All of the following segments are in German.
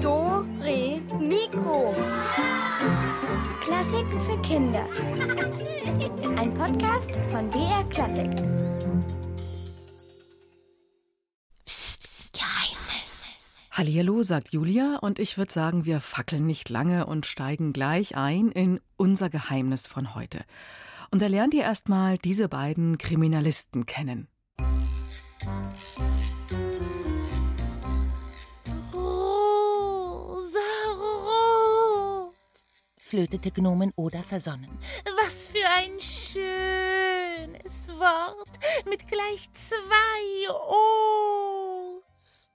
Do, Re, Mikro. Klassiken für Kinder. Ein Podcast von BR Klassik. Psst, psst, Geheimnis. Hallihallo, sagt Julia, und ich würde sagen, wir fackeln nicht lange und steigen gleich ein in unser Geheimnis von heute. Und da lernt ihr erstmal diese beiden Kriminalisten kennen. Rosarot, flötete Gnomen Oda versonnen. Was für ein schönes Wort mit gleich zwei O's.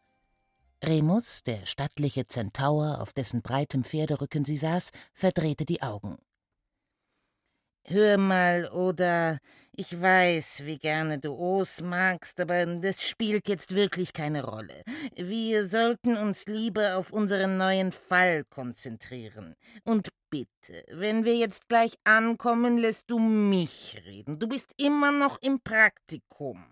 Remus, der stattliche Zentaur, auf dessen breitem Pferderücken sie saß, verdrehte die Augen. Hör mal, Oda, ich weiß, wie gerne du Os magst, aber das spielt jetzt wirklich keine Rolle. Wir sollten uns lieber auf unseren neuen Fall konzentrieren. Und bitte, wenn wir jetzt gleich ankommen, lässt du mich reden. Du bist immer noch im Praktikum.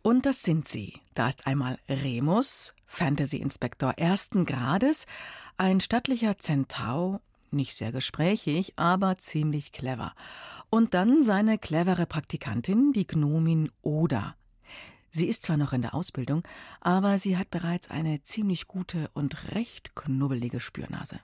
Und das sind sie. Da ist einmal Remus, Fantasy-Inspektor ersten Grades, ein stattlicher Zentaur, nicht sehr gesprächig, aber ziemlich clever. Und dann seine clevere Praktikantin, die Gnomin Oda. Sie ist zwar noch in der Ausbildung, aber sie hat bereits eine ziemlich gute und recht knubbelige Spürnase.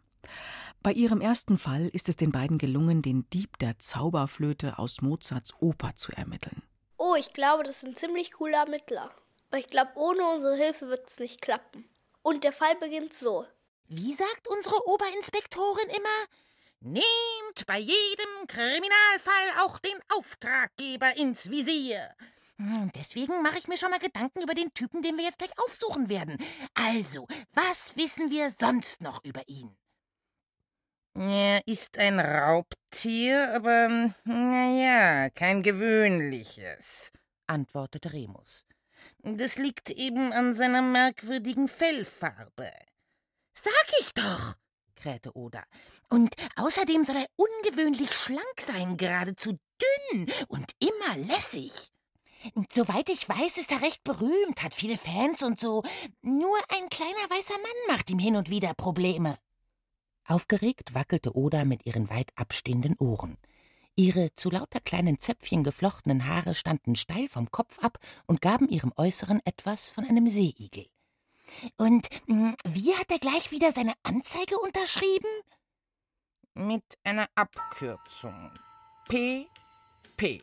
Bei ihrem ersten Fall ist es den beiden gelungen, den Dieb der Zauberflöte aus Mozarts Oper zu ermitteln. Oh, ich glaube, das ist ein ziemlich cooler Ermittler. Aber ich glaube, ohne unsere Hilfe wird es nicht klappen. Und der Fall beginnt so. Wie sagt unsere Oberinspektorin immer? Nehmt bei jedem Kriminalfall auch den Auftraggeber ins Visier. Hm, Deswegen mache ich mir schon mal Gedanken über den Typen, den wir jetzt gleich aufsuchen werden. Also, was wissen wir sonst noch über ihn? Er ist ein Raubtier, aber naja, kein gewöhnliches, antwortete Remus. Das liegt eben an seiner merkwürdigen Fellfarbe. Sag ich doch, krähte Oda. Und außerdem soll er ungewöhnlich schlank sein, geradezu dünn und immer lässig. Soweit ich weiß, ist er recht berühmt, hat viele Fans und so. Nur ein kleiner weißer Mann macht ihm hin und wieder Probleme. Aufgeregt wackelte Oda mit ihren weit abstehenden Ohren. Ihre zu lauter kleinen Zöpfchen geflochtenen Haare standen steil vom Kopf ab und gaben ihrem Äußeren etwas von einem Seeigel. Und mh, wie hat er gleich wieder seine Anzeige unterschrieben? Mit einer Abkürzung. P. P.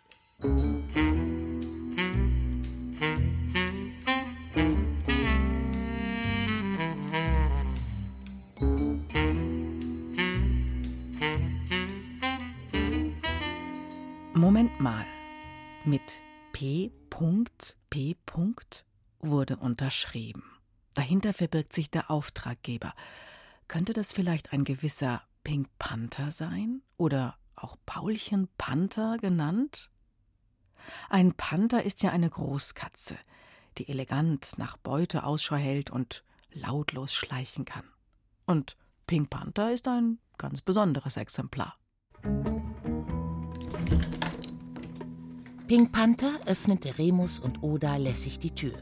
Moment mal. Mit P. P. wurde unterschrieben. Dahinter verbirgt sich der Auftraggeber. Könnte das vielleicht ein gewisser Pink Panther sein? Oder auch Paulchen Panther genannt? Ein Panther ist ja eine Großkatze, die elegant nach Beute Ausschau hält und lautlos schleichen kann. Und Pink Panther ist ein ganz besonderes Exemplar. Pink Panther öffnete Remus und Oda lässig die Tür.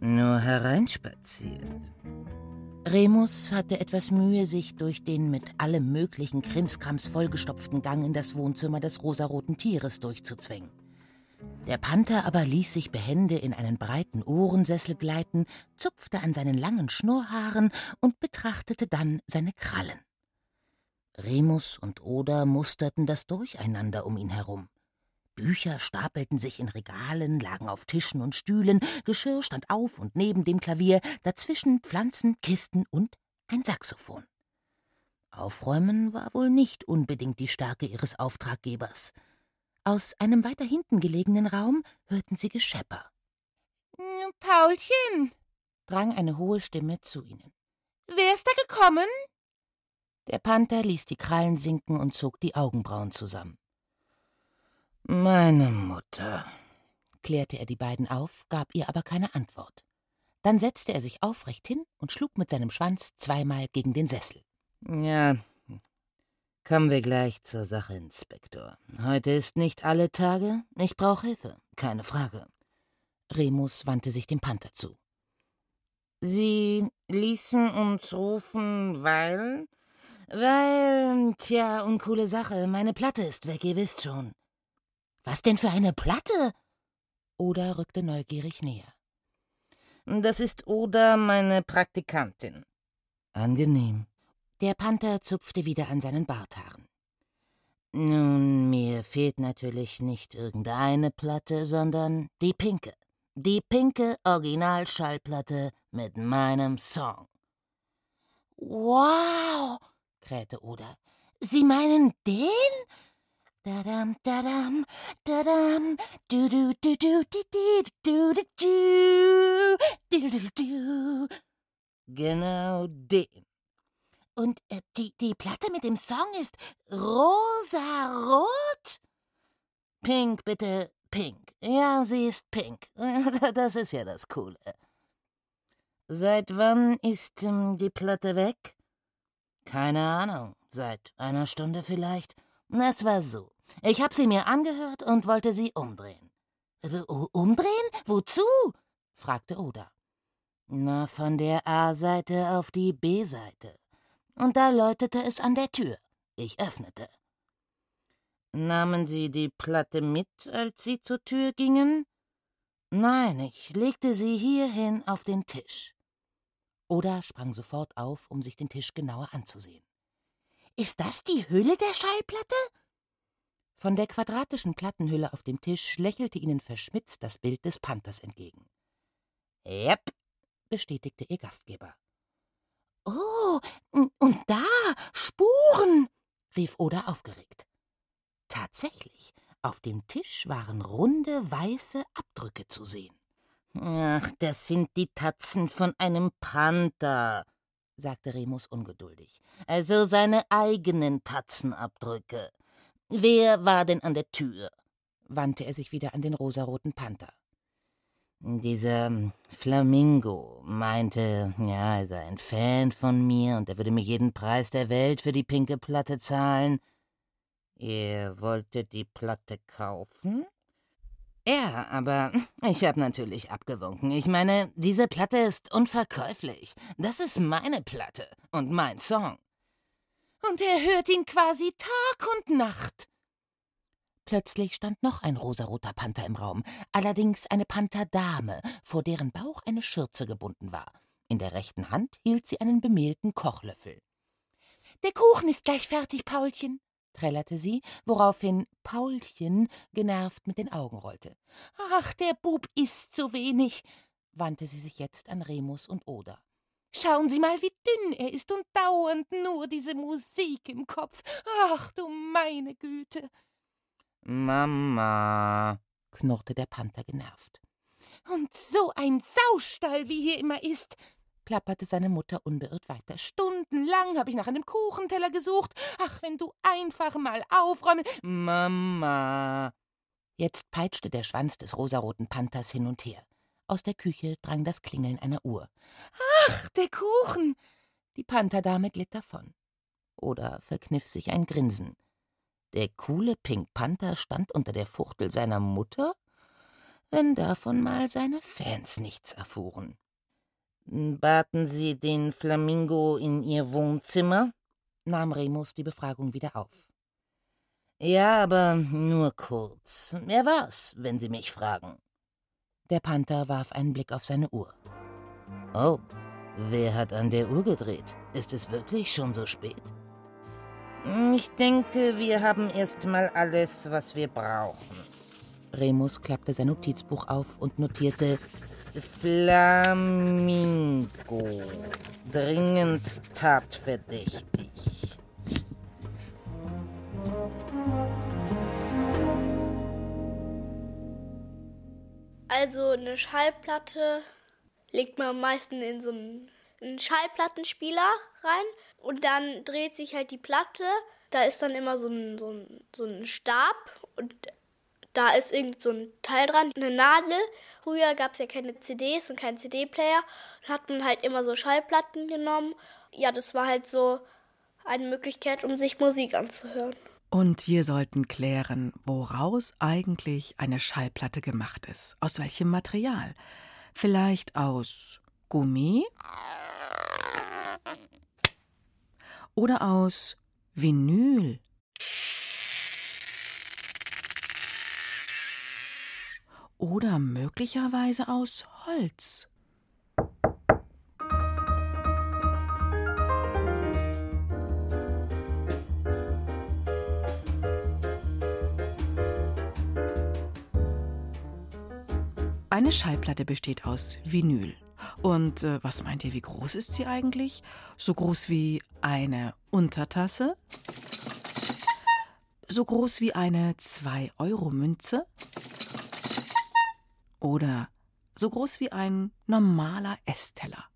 Nur hereinspaziert. Remus hatte etwas Mühe, sich durch den mit allem möglichen Krimskrams vollgestopften Gang in das Wohnzimmer des rosaroten Tieres durchzuzwängen. Der Panther aber ließ sich behende in einen breiten Ohrensessel gleiten, zupfte an seinen langen Schnurrhaaren und betrachtete dann seine Krallen. Remus und Oda musterten das Durcheinander um ihn herum. Bücher stapelten sich in Regalen, lagen auf Tischen und Stühlen, Geschirr stand auf und neben dem Klavier, dazwischen Pflanzen, Kisten und ein Saxophon. Aufräumen war wohl nicht unbedingt die Stärke ihres Auftraggebers. Aus einem weiter hinten gelegenen Raum hörten sie Geschepper. Paulchen, drang eine hohe Stimme zu ihnen. wer ist da gekommen? Der Panther ließ die Krallen sinken und zog die Augenbrauen zusammen. Meine Mutter. klärte er die beiden auf, gab ihr aber keine Antwort. Dann setzte er sich aufrecht hin und schlug mit seinem Schwanz zweimal gegen den Sessel. Ja, kommen wir gleich zur Sache, Inspektor. Heute ist nicht alle Tage. Ich brauche Hilfe, keine Frage. Remus wandte sich dem Panther zu. Sie ließen uns rufen, weil. Weil, tja, uncoole Sache, meine Platte ist weg, ihr wisst schon. Was denn für eine Platte? Oda rückte neugierig näher. Das ist Oda, meine Praktikantin. Angenehm. Der Panther zupfte wieder an seinen Barthaaren. Nun, mir fehlt natürlich nicht irgendeine Platte, sondern die pinke. Die pinke Originalschallplatte mit meinem Song. Wow, krähte Oda. Sie meinen den? Dadam, dadam, dadam, du du du du di di du du du, du du du. Genau den. Und äh, die, die Platte mit dem Song ist rosa-rot? Pink, bitte, pink. Ja, sie ist pink. Das ist ja das Coole. Seit wann ist ähm, die Platte weg? Keine Ahnung. Seit einer Stunde vielleicht. Es war so. Ich habe sie mir angehört und wollte sie umdrehen. Äh, umdrehen? Wozu? fragte Oda. Na, von der A-Seite auf die B-Seite. Und da läutete es an der Tür. Ich öffnete. Nahmen Sie die Platte mit, als Sie zur Tür gingen? Nein, ich legte sie hierhin auf den Tisch. Oda sprang sofort auf, um sich den Tisch genauer anzusehen. Ist das die Hülle der Schallplatte? Von der quadratischen Plattenhülle auf dem Tisch lächelte ihnen verschmitzt das Bild des Panthers entgegen. Yep, bestätigte ihr Gastgeber. Oh, und da Spuren, rief Oda aufgeregt. Tatsächlich, auf dem Tisch waren runde weiße Abdrücke zu sehen. Ach, das sind die Tatzen von einem Panther, sagte Remus ungeduldig. Also seine eigenen Tatzenabdrücke. Wer war denn an der Tür? wandte er sich wieder an den rosaroten Panther. Dieser Flamingo meinte, ja, er sei ein Fan von mir und er würde mir jeden Preis der Welt für die pinke Platte zahlen. Ihr wolltet die Platte kaufen? Ja, aber ich habe natürlich abgewunken. Ich meine, diese Platte ist unverkäuflich. Das ist meine Platte und mein Song. Und er hört ihn quasi Tag und Nacht. Plötzlich stand noch ein rosaroter Panther im Raum, allerdings eine Pantherdame, vor deren Bauch eine Schürze gebunden war. In der rechten Hand hielt sie einen bemehlten Kochlöffel. Der Kuchen ist gleich fertig, Paulchen, trällerte sie, woraufhin Paulchen genervt mit den Augen rollte. Ach, der Bub isst so wenig, wandte sie sich jetzt an Remus und Oda. Schauen Sie mal, wie dünn er ist und dauernd nur diese Musik im Kopf. Ach du meine Güte. Mama, knurrte der Panther genervt. Und so ein Saustall, wie hier immer ist, plapperte seine Mutter unbeirrt weiter. Stundenlang habe ich nach einem Kuchenteller gesucht. Ach, wenn du einfach mal aufräumen. Mama. Jetzt peitschte der Schwanz des rosaroten Panthers hin und her. Aus der Küche drang das Klingeln einer Uhr. Ach, der Kuchen! Die Pantherdame glitt davon. Oder verkniff sich ein Grinsen. Der coole Pink Panther stand unter der Fuchtel seiner Mutter? Wenn davon mal seine Fans nichts erfuhren. Baten Sie den Flamingo in Ihr Wohnzimmer? nahm Remus die Befragung wieder auf. Ja, aber nur kurz. Er war's, wenn Sie mich fragen. Der Panther warf einen Blick auf seine Uhr. Oh, wer hat an der Uhr gedreht? Ist es wirklich schon so spät? Ich denke, wir haben erstmal alles, was wir brauchen. Remus klappte sein Notizbuch auf und notierte Flamingo. Dringend tatverdächtig. Also eine Schallplatte legt man am meisten in so einen, einen Schallplattenspieler rein und dann dreht sich halt die Platte. Da ist dann immer so ein, so ein, so ein Stab und da ist irgend so ein Teil dran, eine Nadel. Früher gab es ja keine CDs und keinen CD-Player. Da hat man halt immer so Schallplatten genommen. Ja, das war halt so eine Möglichkeit, um sich Musik anzuhören. Und wir sollten klären, woraus eigentlich eine Schallplatte gemacht ist. Aus welchem Material? Vielleicht aus Gummi? Oder aus Vinyl? Oder möglicherweise aus Holz? Eine Schallplatte besteht aus Vinyl. Und äh, was meint ihr, wie groß ist sie eigentlich? So groß wie eine Untertasse? So groß wie eine 2-Euro-Münze? Oder so groß wie ein normaler Essteller?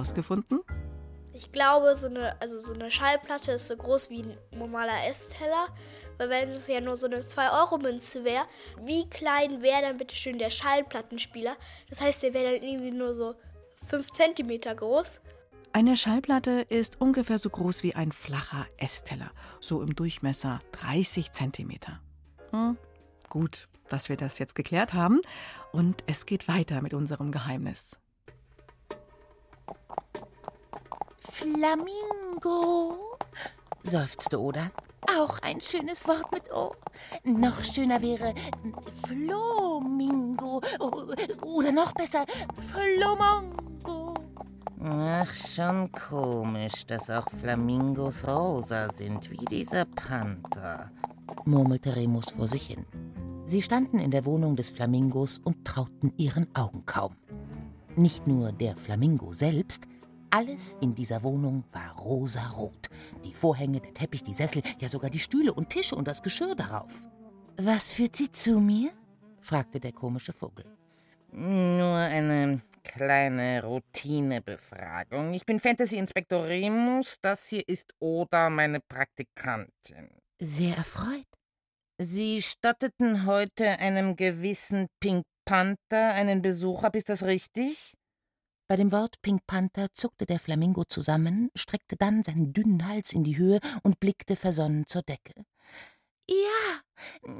Herausgefunden? Ich glaube, so eine, also so eine Schallplatte ist so groß wie ein normaler Essteller. Weil wenn es ja nur so eine 2-Euro-Münze wäre, wie klein wäre dann bitte schön der Schallplattenspieler? Das heißt, der wäre dann irgendwie nur so 5 cm groß. Eine Schallplatte ist ungefähr so groß wie ein flacher Essteller, so im Durchmesser 30 cm. Hm, gut, dass wir das jetzt geklärt haben. Und es geht weiter mit unserem Geheimnis. Flamingo, seufzte Oda. Auch ein schönes Wort mit O. Noch schöner wäre Flomingo. Oder noch besser Flomongo. Ach, schon komisch, dass auch Flamingos rosa sind, wie dieser Panther, murmelte Remus vor sich hin. Sie standen in der Wohnung des Flamingos und trauten ihren Augen kaum. Nicht nur der Flamingo selbst, alles in dieser Wohnung war rosarot. Die Vorhänge, der Teppich, die Sessel, ja sogar die Stühle und Tische und das Geschirr darauf. Was führt Sie zu mir? fragte der komische Vogel. Nur eine kleine Routinebefragung. Ich bin Fantasy-Inspektor Remus. Das hier ist Oda, meine Praktikantin. Sehr erfreut. Sie statteten heute einem gewissen Pink Panther einen Besuch ab, ist das richtig? Bei dem Wort Pink Panther zuckte der Flamingo zusammen, streckte dann seinen dünnen Hals in die Höhe und blickte versonnen zur Decke. Ja,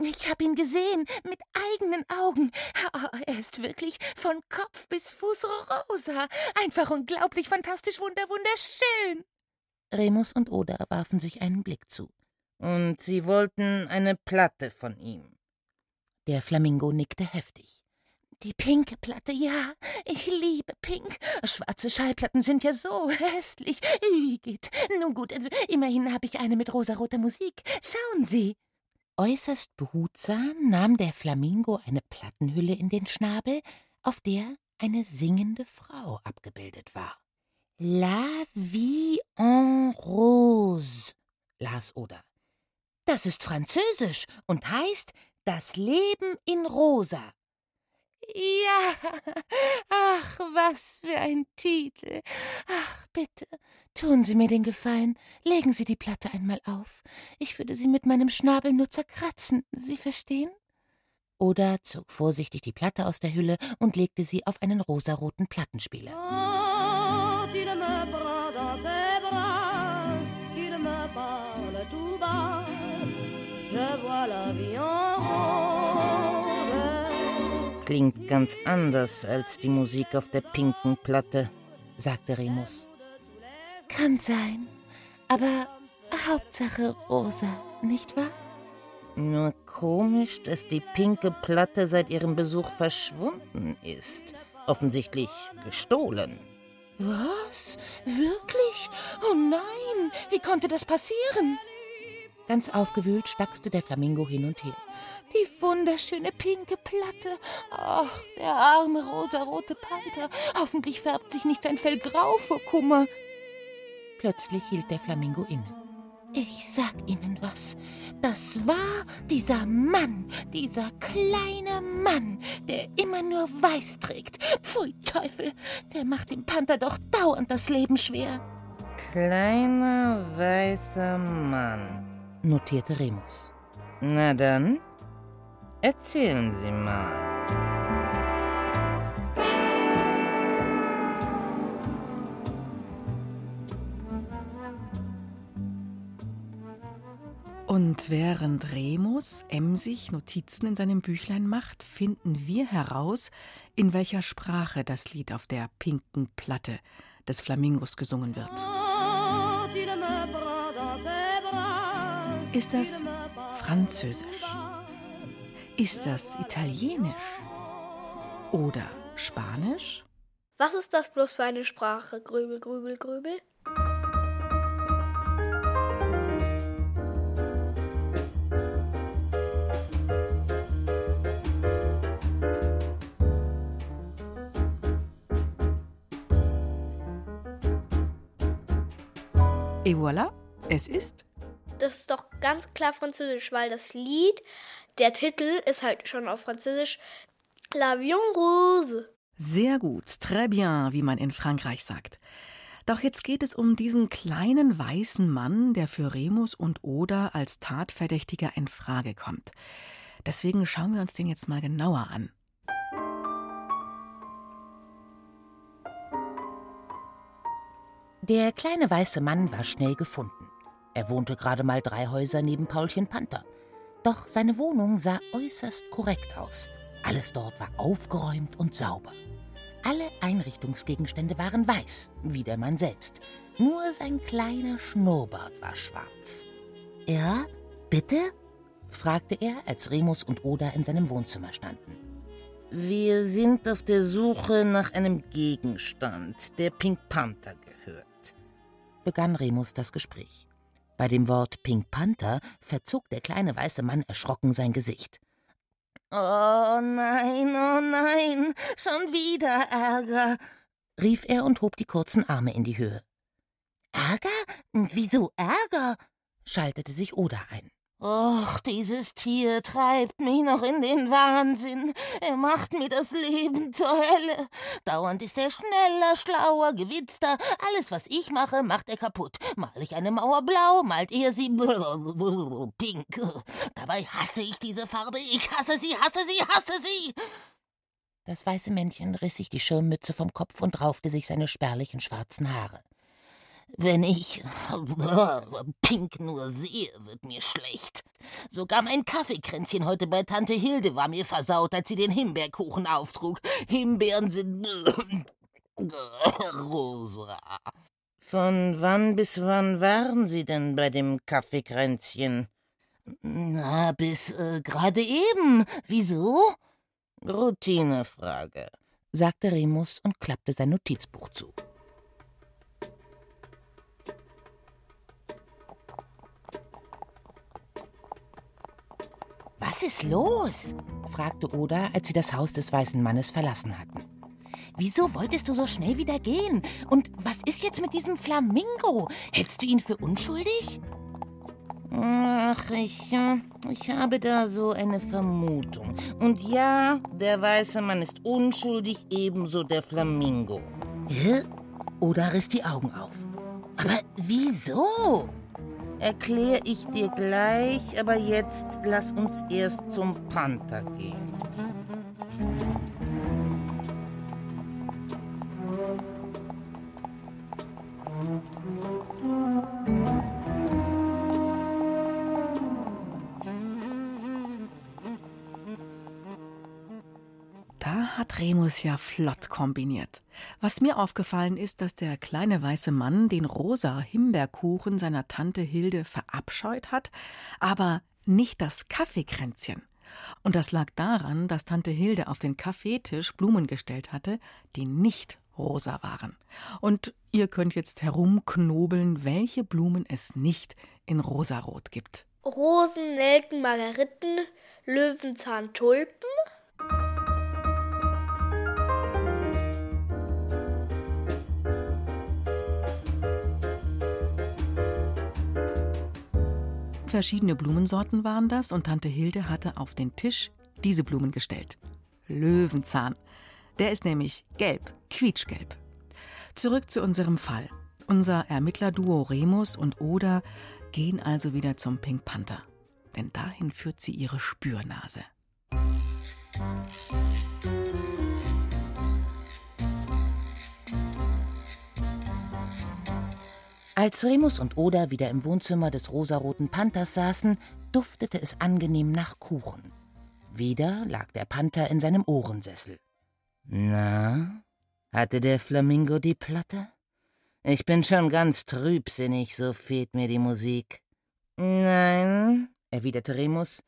ich habe ihn gesehen, mit eigenen Augen. Oh, er ist wirklich von Kopf bis Fuß rosa. Einfach unglaublich fantastisch, wunder, wunderschön. Remus und Oda warfen sich einen Blick zu. Und sie wollten eine Platte von ihm. Der Flamingo nickte heftig. Die pinke Platte, ja. Ich liebe pink. Schwarze Schallplatten sind ja so hässlich. Igitt. Nun gut, also immerhin habe ich eine mit rosaroter Musik. Schauen Sie. Äußerst behutsam nahm der Flamingo eine Plattenhülle in den Schnabel, auf der eine singende Frau abgebildet war. La vie en rose, las Oda. Das ist französisch und heißt das Leben in rosa. Ja, ach, was für ein Titel. Ach, bitte, tun Sie mir den Gefallen, legen Sie die Platte einmal auf. Ich würde sie mit meinem Schnabel nur zerkratzen, Sie verstehen? Oda zog vorsichtig die Platte aus der Hülle und legte sie auf einen rosaroten Plattenspieler. Klingt ganz anders als die Musik auf der pinken Platte, sagte Remus. Kann sein, aber Hauptsache rosa, nicht wahr? Nur komisch, dass die pinke Platte seit ihrem Besuch verschwunden ist. Offensichtlich gestohlen. Was? Wirklich? Oh nein, wie konnte das passieren? Ganz aufgewühlt stackste der Flamingo hin und her. Die wunderschöne pinke Platte. Ach, der arme rosarote Panther. Hoffentlich färbt sich nicht sein Fell grau vor Kummer. Plötzlich hielt der Flamingo inne. Ich sag Ihnen was. Das war dieser Mann, dieser kleine Mann, der immer nur weiß trägt. Pfui Teufel, der macht dem Panther doch dauernd das Leben schwer. kleiner weißer Mann, notierte Remus. Na dann, erzählen Sie mal. Und während Remus emsig Notizen in seinem Büchlein macht, finden wir heraus, in welcher Sprache das Lied auf der pinken Platte des Flamingos gesungen wird. Ist das Französisch? Ist das Italienisch? Oder Spanisch? Was ist das bloß für eine Sprache? Grübel, grübel, grübel. Et voilà, es ist. Das ist doch ganz klar Französisch, weil das Lied, der Titel ist halt schon auf Französisch L'Avion Rose. Sehr gut, très bien, wie man in Frankreich sagt. Doch jetzt geht es um diesen kleinen weißen Mann, der für Remus und Oda als Tatverdächtiger in Frage kommt. Deswegen schauen wir uns den jetzt mal genauer an. Der kleine weiße Mann war schnell gefunden. Er wohnte gerade mal drei Häuser neben Paulchen Panther. Doch seine Wohnung sah äußerst korrekt aus. Alles dort war aufgeräumt und sauber. Alle Einrichtungsgegenstände waren weiß, wie der Mann selbst. Nur sein kleiner Schnurrbart war schwarz. Ja, bitte? fragte er, als Remus und Oda in seinem Wohnzimmer standen. Wir sind auf der Suche nach einem Gegenstand, der Pink Panther gehört begann Remus das Gespräch. Bei dem Wort Pink Panther verzog der kleine weiße Mann erschrocken sein Gesicht. Oh nein, oh nein, schon wieder Ärger, rief er und hob die kurzen Arme in die Höhe. Ärger? Wieso Ärger? schaltete sich Oda ein. Och, dieses Tier treibt mich noch in den Wahnsinn. Er macht mir das Leben zur Hölle. Dauernd ist er schneller, schlauer, gewitzter. Alles, was ich mache, macht er kaputt. Mal ich eine Mauer blau, malt er sie pink. Dabei hasse ich diese Farbe. Ich hasse sie, hasse sie, hasse sie. Das weiße Männchen riss sich die Schirmmütze vom Kopf und raufte sich seine spärlichen schwarzen Haare. Wenn ich Pink nur sehe, wird mir schlecht. Sogar mein Kaffeekränzchen heute bei Tante Hilde war mir versaut, als sie den Himbeerkuchen auftrug. Himbeeren sind rosa. Von wann bis wann waren Sie denn bei dem Kaffeekränzchen? Na, bis äh, gerade eben. Wieso? Routinefrage, sagte Remus und klappte sein Notizbuch zu. Was ist los? fragte Oda, als sie das Haus des weißen Mannes verlassen hatten. Wieso wolltest du so schnell wieder gehen? Und was ist jetzt mit diesem Flamingo? Hältst du ihn für unschuldig? Ach, ich, ich habe da so eine Vermutung. Und ja, der weiße Mann ist unschuldig, ebenso der Flamingo. Hä? Oda riss die Augen auf. Aber wieso? Erkläre ich dir gleich, aber jetzt lass uns erst zum Panther gehen. Ja flott kombiniert. Was mir aufgefallen ist, dass der kleine weiße Mann den rosa Himbeerkuchen seiner Tante Hilde verabscheut hat, aber nicht das Kaffeekränzchen. Und das lag daran, dass Tante Hilde auf den Kaffeetisch Blumen gestellt hatte, die nicht rosa waren. Und ihr könnt jetzt herumknobeln, welche Blumen es nicht in rosarot gibt. Rosen, Nelken, Margeriten, Löwenzahn, Tulpen, Verschiedene Blumensorten waren das und Tante Hilde hatte auf den Tisch diese Blumen gestellt. Löwenzahn. Der ist nämlich gelb, quietschgelb. Zurück zu unserem Fall. Unser Ermittlerduo Remus und Oda gehen also wieder zum Pink Panther. Denn dahin führt sie ihre Spürnase. Als Remus und Oda wieder im Wohnzimmer des rosaroten Panthers saßen, duftete es angenehm nach Kuchen. Wieder lag der Panther in seinem Ohrensessel. Na, hatte der Flamingo die Platte? Ich bin schon ganz trübsinnig, so fehlt mir die Musik. Nein, erwiderte Remus,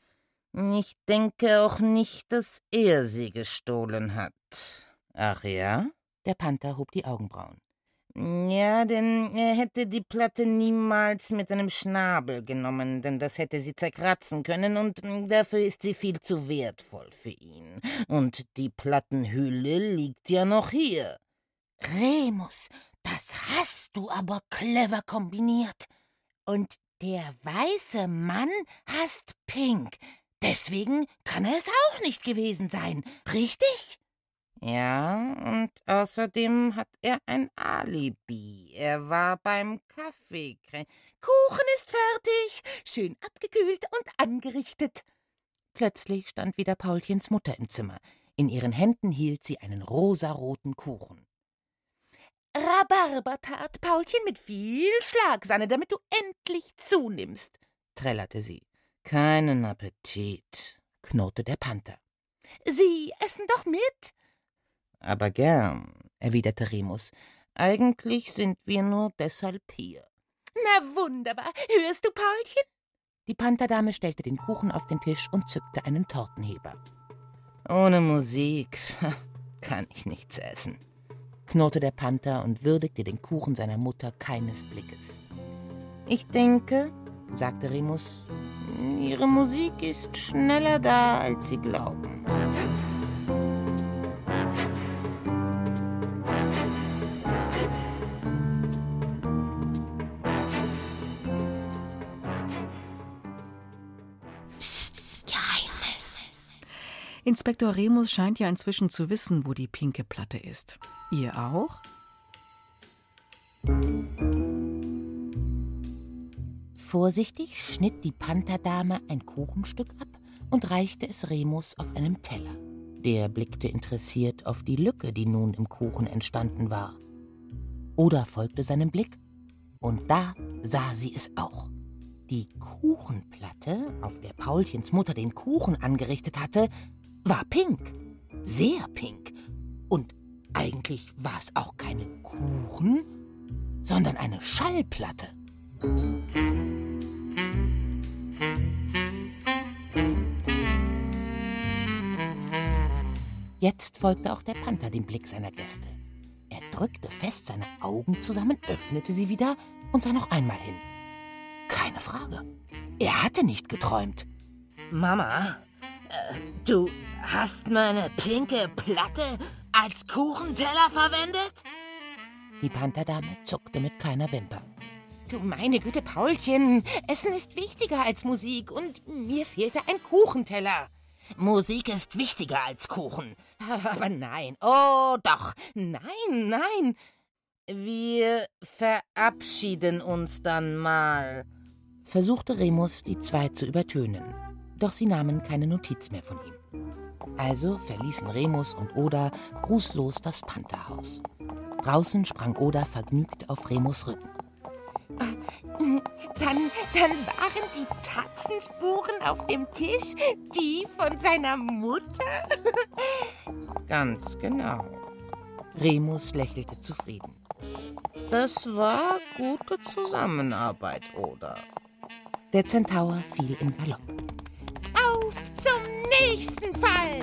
ich denke auch nicht, dass er sie gestohlen hat. Ach ja? Der Panther hob die Augenbrauen. Ja, denn er hätte die Platte niemals mit einem Schnabel genommen, denn das hätte sie zerkratzen können, und dafür ist sie viel zu wertvoll für ihn. Und die Plattenhülle liegt ja noch hier. Remus, das hast du aber clever kombiniert. Und der weiße Mann hasst Pink. Deswegen kann er es auch nicht gewesen sein, richtig? Ja, und außerdem hat er ein Alibi. Er war beim Kaffee. Kuchen ist fertig, schön abgekühlt und angerichtet. Plötzlich stand wieder Paulchens Mutter im Zimmer. In ihren Händen hielt sie einen rosaroten Kuchen. Rhabarbertart, Paulchen, mit viel Schlagsahne, damit du endlich zunimmst, trällerte sie. Keinen Appetit, knurrte der Panther. Sie essen doch mit. Aber gern, erwiderte Remus. Eigentlich sind wir nur deshalb hier. Na wunderbar. Hörst du, Paulchen? Die Pantherdame stellte den Kuchen auf den Tisch und zückte einen Tortenheber. Ohne Musik kann ich nichts essen, knurrte der Panther und würdigte den Kuchen seiner Mutter keines Blickes. Ich denke, sagte Remus, Ihre Musik ist schneller da, als Sie glauben. Inspektor Remus scheint ja inzwischen zu wissen, wo die pinke Platte ist. Ihr auch? Vorsichtig schnitt die Pantherdame ein Kuchenstück ab und reichte es Remus auf einem Teller. Der blickte interessiert auf die Lücke, die nun im Kuchen entstanden war. Oder folgte seinem Blick, und da sah sie es auch. Die Kuchenplatte, auf der Paulchens Mutter den Kuchen angerichtet hatte, war pink. Sehr pink. Und eigentlich war es auch keine Kuchen, sondern eine Schallplatte. Jetzt folgte auch der Panther dem Blick seiner Gäste. Er drückte fest seine Augen zusammen, öffnete sie wieder und sah noch einmal hin. Keine Frage. Er hatte nicht geträumt. Mama, du hast meine pinke Platte als Kuchenteller verwendet? Die Pantherdame zuckte mit keiner Wimper. Du meine Güte, Paulchen, Essen ist wichtiger als Musik und mir fehlte ein Kuchenteller. Musik ist wichtiger als Kuchen. Aber nein, oh doch, nein, nein. Wir verabschieden uns dann mal, versuchte Remus, die zwei zu übertönen. Doch sie nahmen keine Notiz mehr von ihm. Also verließen Remus und Oda grußlos das Pantherhaus. Draußen sprang Oda vergnügt auf Remus Rücken. Dann, dann waren die Tatzenspuren auf dem Tisch die von seiner Mutter? Ganz genau. Remus lächelte zufrieden. Das war gute Zusammenarbeit, oder? Der Zentaur fiel im Galopp. Nächsten Fall!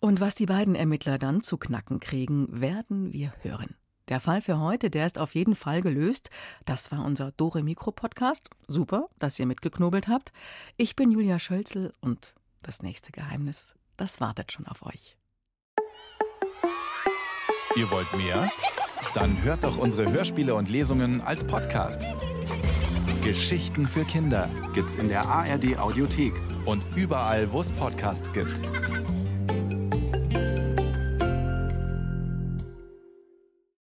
Und was die beiden Ermittler dann zu knacken kriegen, werden wir hören. Der Fall für heute, der ist auf jeden Fall gelöst. Das war unser Dore Mikro Podcast. Super, dass ihr mitgeknobelt habt. Ich bin Julia Schölzel und das nächste Geheimnis, das wartet schon auf euch. Ihr wollt mehr? Dann hört doch unsere Hörspiele und Lesungen als Podcast. Geschichten für Kinder gibt's in der ARD Audiothek und überall, wo es Podcasts gibt.